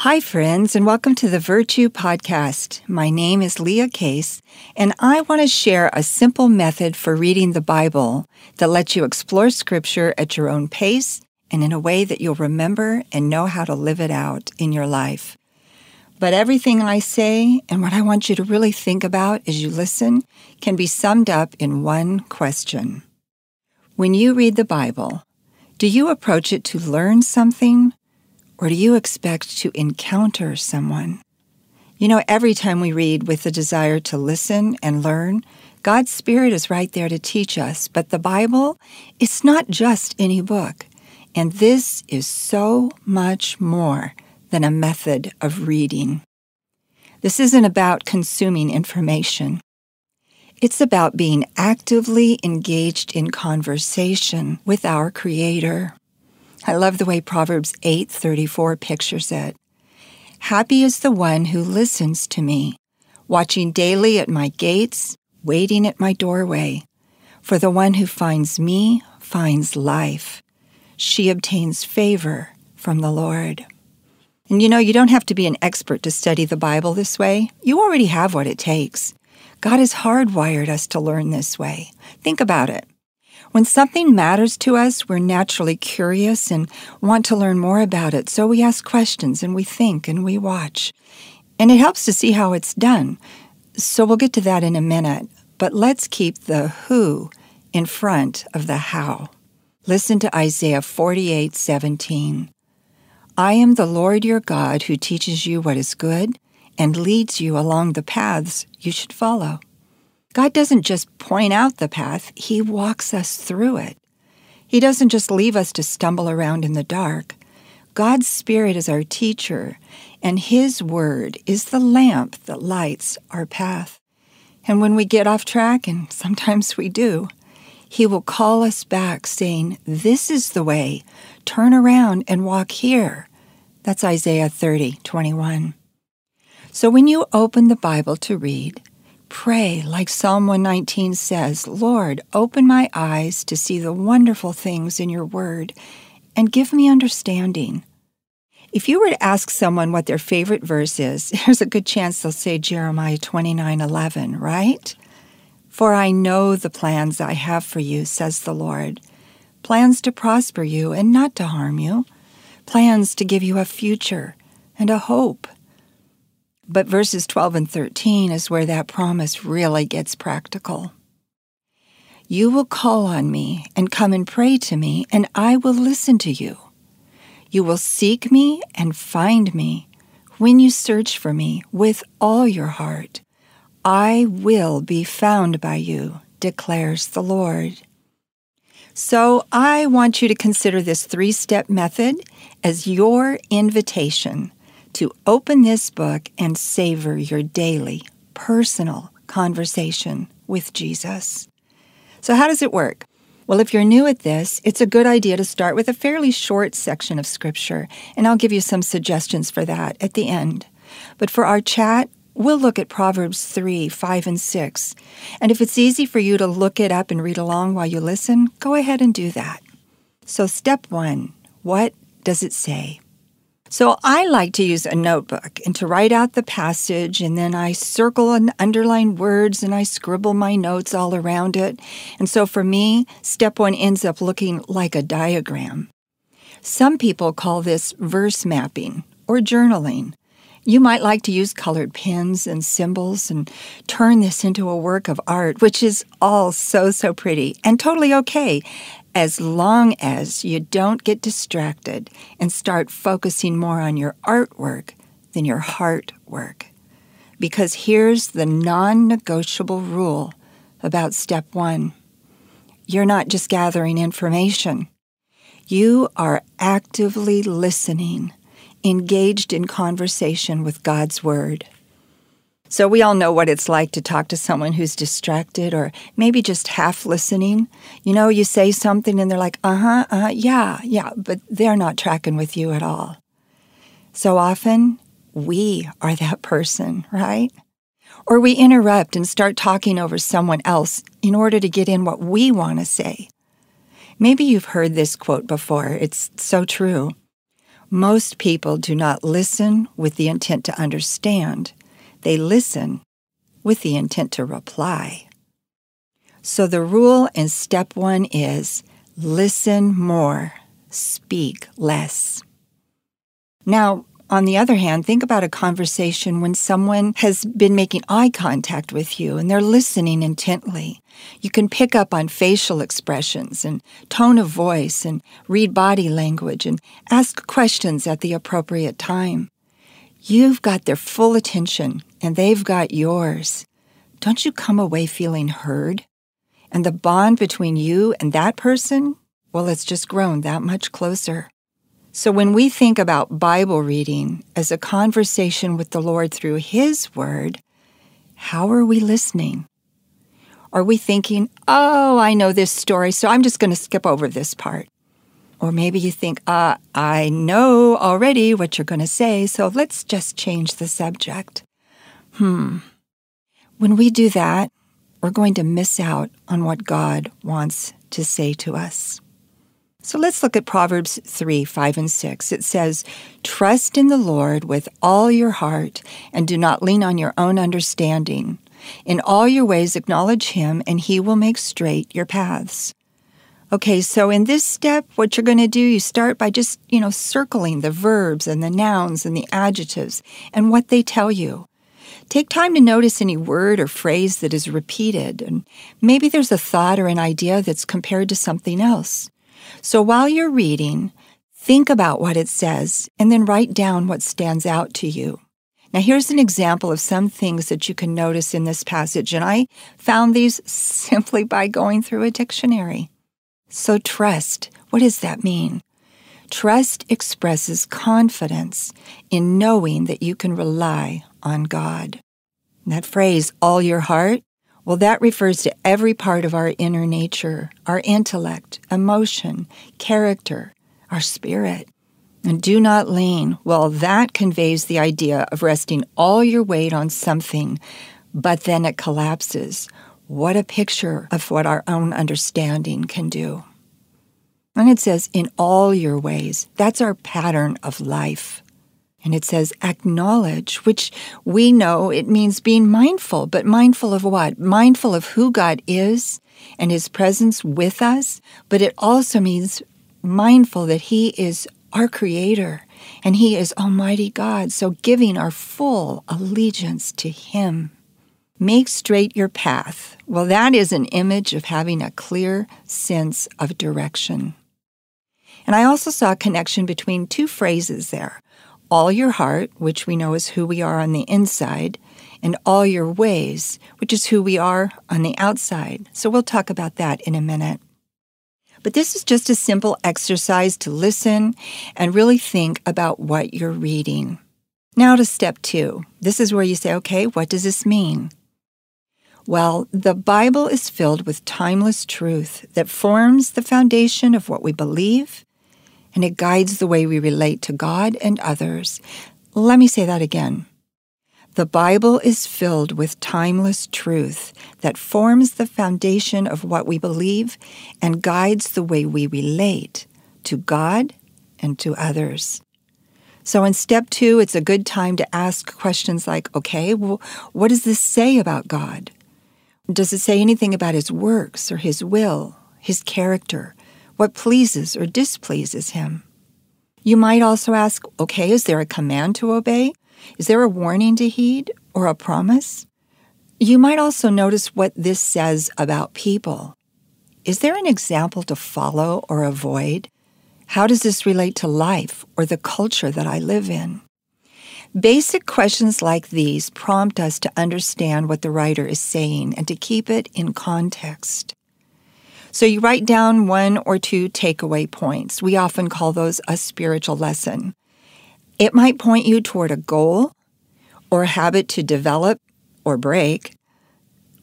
Hi, friends, and welcome to the Virtue Podcast. My name is Leah Case, and I want to share a simple method for reading the Bible that lets you explore Scripture at your own pace and in a way that you'll remember and know how to live it out in your life. But everything I say and what I want you to really think about as you listen can be summed up in one question. When you read the Bible, do you approach it to learn something or do you expect to encounter someone? You know, every time we read with the desire to listen and learn, God's Spirit is right there to teach us. But the Bible, it's not just any book. And this is so much more than a method of reading. This isn't about consuming information. It's about being actively engaged in conversation with our Creator. I love the way Proverbs 8:34 pictures it. Happy is the one who listens to me, watching daily at my gates, waiting at my doorway. For the one who finds me finds life. She obtains favor from the Lord. And you know, you don't have to be an expert to study the Bible this way. You already have what it takes. God has hardwired us to learn this way. Think about it. When something matters to us, we're naturally curious and want to learn more about it. So we ask questions and we think and we watch. And it helps to see how it's done. So we'll get to that in a minute. But let's keep the who in front of the how. Listen to Isaiah 48 17. I am the Lord your God who teaches you what is good and leads you along the paths you should follow. God doesn't just point out the path, He walks us through it. He doesn't just leave us to stumble around in the dark. God's Spirit is our teacher, and His Word is the lamp that lights our path. And when we get off track, and sometimes we do, He will call us back saying, This is the way. Turn around and walk here. That's Isaiah 30, 21. So when you open the Bible to read, Pray, like Psalm 119 says, Lord, open my eyes to see the wonderful things in your word and give me understanding. If you were to ask someone what their favorite verse is, there's a good chance they'll say Jeremiah 29:11, right? For I know the plans I have for you, says the Lord. Plans to prosper you and not to harm you, plans to give you a future and a hope. But verses 12 and 13 is where that promise really gets practical. You will call on me and come and pray to me, and I will listen to you. You will seek me and find me when you search for me with all your heart. I will be found by you, declares the Lord. So I want you to consider this three step method as your invitation to open this book and savor your daily, personal conversation with Jesus. So, how does it work? Well, if you're new at this, it's a good idea to start with a fairly short section of Scripture, and I'll give you some suggestions for that at the end. But for our chat, we'll look at Proverbs 3, 5, and 6. And if it's easy for you to look it up and read along while you listen, go ahead and do that. So, step one what does it say? So I like to use a notebook and to write out the passage, and then I circle and underline words and I scribble my notes all around it. And so for me, step one ends up looking like a diagram. Some people call this verse mapping or journaling. You might like to use colored pens and symbols and turn this into a work of art, which is all so, so pretty and totally okay as long as you don't get distracted and start focusing more on your artwork than your heart work. Because here's the non negotiable rule about step one you're not just gathering information, you are actively listening, engaged in conversation with God's Word. So we all know what it's like to talk to someone who's distracted or maybe just half listening. You know, you say something and they're like, uh huh, uh huh, yeah, yeah, but they're not tracking with you at all. So often, we are that person, right? Or we interrupt and start talking over someone else in order to get in what we want to say. Maybe you've heard this quote before. It's so true. Most people do not listen with the intent to understand, they listen with the intent to reply. So the rule in step one is listen more, speak less. Now, on the other hand, think about a conversation when someone has been making eye contact with you and they're listening intently. You can pick up on facial expressions and tone of voice and read body language and ask questions at the appropriate time. You've got their full attention and they've got yours. Don't you come away feeling heard? And the bond between you and that person, well, it's just grown that much closer. So when we think about Bible reading as a conversation with the Lord through His Word, how are we listening? Are we thinking, oh, I know this story, so I'm just going to skip over this part? Or maybe you think, uh, I know already what you're going to say, so let's just change the subject. Hmm. When we do that, we're going to miss out on what God wants to say to us. So let's look at Proverbs 3 5 and 6. It says, Trust in the Lord with all your heart and do not lean on your own understanding. In all your ways acknowledge him, and he will make straight your paths. Okay, so in this step, what you're going to do, you start by just, you know, circling the verbs and the nouns and the adjectives and what they tell you. Take time to notice any word or phrase that is repeated, and maybe there's a thought or an idea that's compared to something else. So while you're reading, think about what it says and then write down what stands out to you. Now, here's an example of some things that you can notice in this passage, and I found these simply by going through a dictionary. So, trust, what does that mean? Trust expresses confidence in knowing that you can rely on God. And that phrase, all your heart, well, that refers to every part of our inner nature, our intellect, emotion, character, our spirit. And do not lean. Well, that conveys the idea of resting all your weight on something, but then it collapses. What a picture of what our own understanding can do. And it says, in all your ways. That's our pattern of life. And it says acknowledge, which we know it means being mindful, but mindful of what? Mindful of who God is and his presence with us, but it also means mindful that he is our creator and he is Almighty God. So giving our full allegiance to him. Make straight your path. Well, that is an image of having a clear sense of direction. And I also saw a connection between two phrases there all your heart, which we know is who we are on the inside, and all your ways, which is who we are on the outside. So we'll talk about that in a minute. But this is just a simple exercise to listen and really think about what you're reading. Now to step two. This is where you say, okay, what does this mean? Well, the Bible is filled with timeless truth that forms the foundation of what we believe and it guides the way we relate to God and others. Let me say that again. The Bible is filled with timeless truth that forms the foundation of what we believe and guides the way we relate to God and to others. So, in step two, it's a good time to ask questions like okay, well, what does this say about God? Does it say anything about his works or his will, his character, what pleases or displeases him. You might also ask, okay, is there a command to obey? Is there a warning to heed or a promise? You might also notice what this says about people. Is there an example to follow or avoid? How does this relate to life or the culture that I live in? Basic questions like these prompt us to understand what the writer is saying and to keep it in context. So you write down one or two takeaway points. We often call those a spiritual lesson. It might point you toward a goal or a habit to develop or break,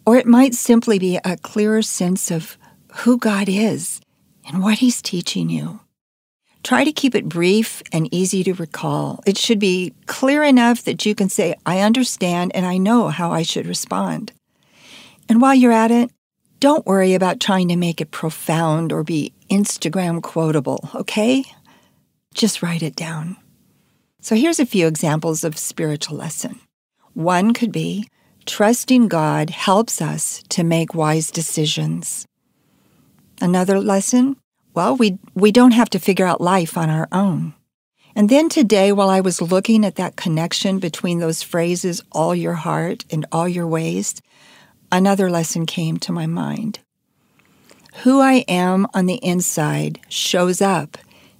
or it might simply be a clearer sense of who God is and what He's teaching you. Try to keep it brief and easy to recall. It should be clear enough that you can say, I understand and I know how I should respond. And while you're at it, don't worry about trying to make it profound or be Instagram quotable, okay? just write it down. So here's a few examples of spiritual lesson. One could be trusting God helps us to make wise decisions. Another lesson, well, we, we don't have to figure out life on our own. And then today, while I was looking at that connection between those phrases, all your heart and all your ways, another lesson came to my mind. Who I am on the inside shows up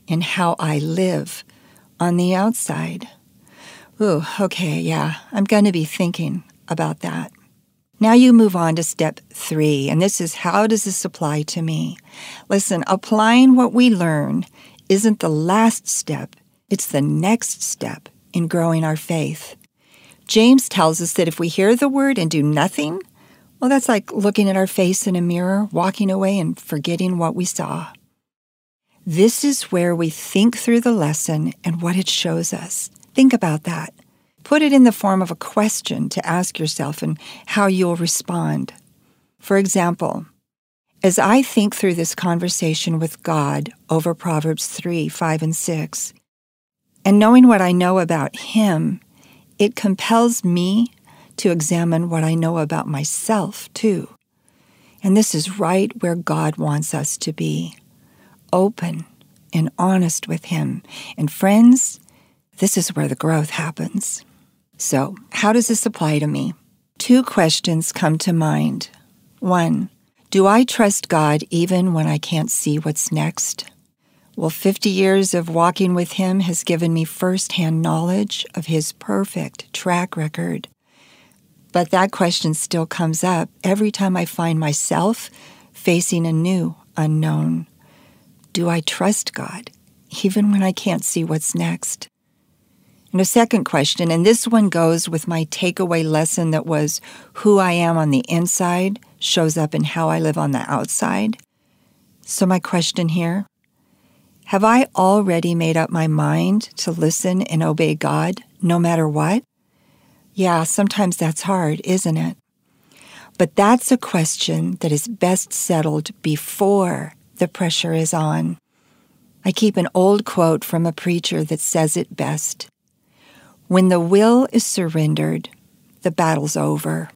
in how I live on the outside. Ooh, okay, yeah, I'm going to be thinking about that. Now you move on to step three, and this is how does this apply to me? Listen, applying what we learn isn't the last step, it's the next step in growing our faith. James tells us that if we hear the word and do nothing, well, that's like looking at our face in a mirror, walking away, and forgetting what we saw. This is where we think through the lesson and what it shows us. Think about that. Put it in the form of a question to ask yourself and how you'll respond. For example, as I think through this conversation with God over Proverbs 3, 5, and 6, and knowing what I know about Him, it compels me to examine what I know about myself, too. And this is right where God wants us to be open and honest with Him. And friends, this is where the growth happens. So, how does this apply to me? Two questions come to mind. One, do I trust God even when I can't see what's next? Well, 50 years of walking with Him has given me firsthand knowledge of His perfect track record. But that question still comes up every time I find myself facing a new unknown. Do I trust God even when I can't see what's next? And a second question, and this one goes with my takeaway lesson that was who I am on the inside shows up in how I live on the outside. So, my question here have I already made up my mind to listen and obey God no matter what? Yeah, sometimes that's hard, isn't it? But that's a question that is best settled before the pressure is on. I keep an old quote from a preacher that says it best when the will is surrendered, the battle's over.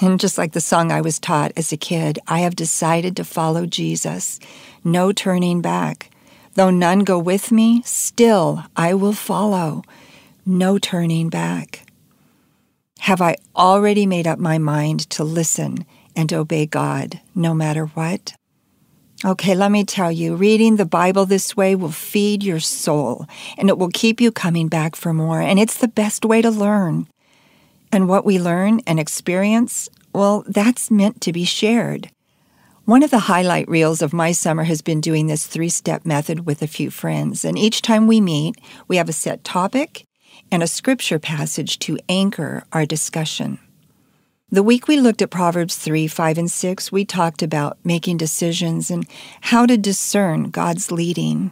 And just like the song I was taught as a kid, I have decided to follow Jesus. No turning back. Though none go with me, still I will follow. No turning back. Have I already made up my mind to listen and obey God no matter what? Okay, let me tell you, reading the Bible this way will feed your soul and it will keep you coming back for more. And it's the best way to learn. And what we learn and experience, well, that's meant to be shared. One of the highlight reels of my summer has been doing this three step method with a few friends. And each time we meet, we have a set topic and a scripture passage to anchor our discussion. The week we looked at Proverbs 3, 5, and 6, we talked about making decisions and how to discern God's leading.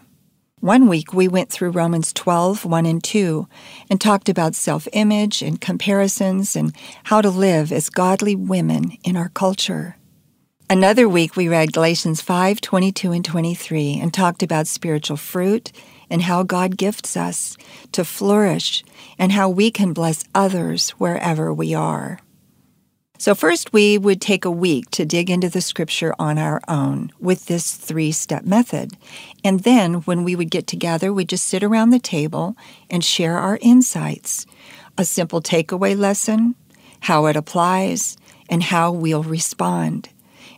One week we went through Romans 12, 1 and 2, and talked about self image and comparisons and how to live as godly women in our culture. Another week we read Galatians 5, 22 and 23, and talked about spiritual fruit and how God gifts us to flourish and how we can bless others wherever we are. So, first, we would take a week to dig into the scripture on our own with this three step method. And then, when we would get together, we'd just sit around the table and share our insights a simple takeaway lesson, how it applies, and how we'll respond.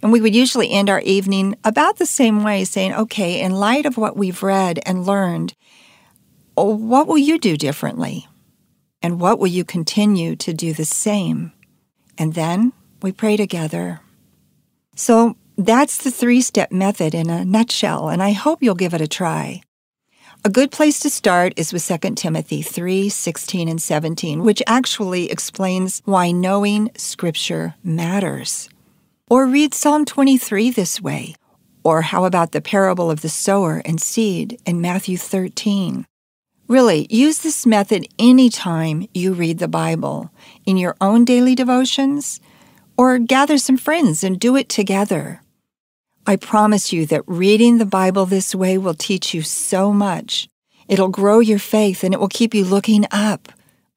And we would usually end our evening about the same way, saying, okay, in light of what we've read and learned, what will you do differently? And what will you continue to do the same? and then we pray together. So that's the three step method in a nutshell, and I hope you'll give it a try. A good place to start is with 2 Timothy 3 16 and 17, which actually explains why knowing Scripture matters. Or read Psalm 23 this way. Or how about the parable of the sower and seed in Matthew 13? Really, use this method anytime you read the Bible, in your own daily devotions, or gather some friends and do it together. I promise you that reading the Bible this way will teach you so much. It'll grow your faith and it will keep you looking up,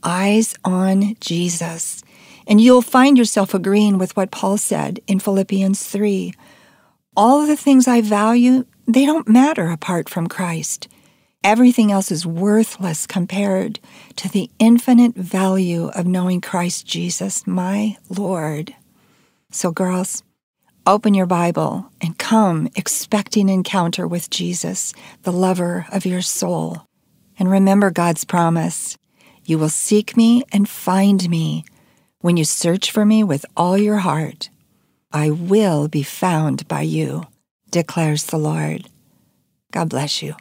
eyes on Jesus. And you'll find yourself agreeing with what Paul said in Philippians 3. All the things I value, they don't matter apart from Christ. Everything else is worthless compared to the infinite value of knowing Christ Jesus, my Lord. So, girls, open your Bible and come expecting encounter with Jesus, the lover of your soul. And remember God's promise you will seek me and find me when you search for me with all your heart. I will be found by you, declares the Lord. God bless you.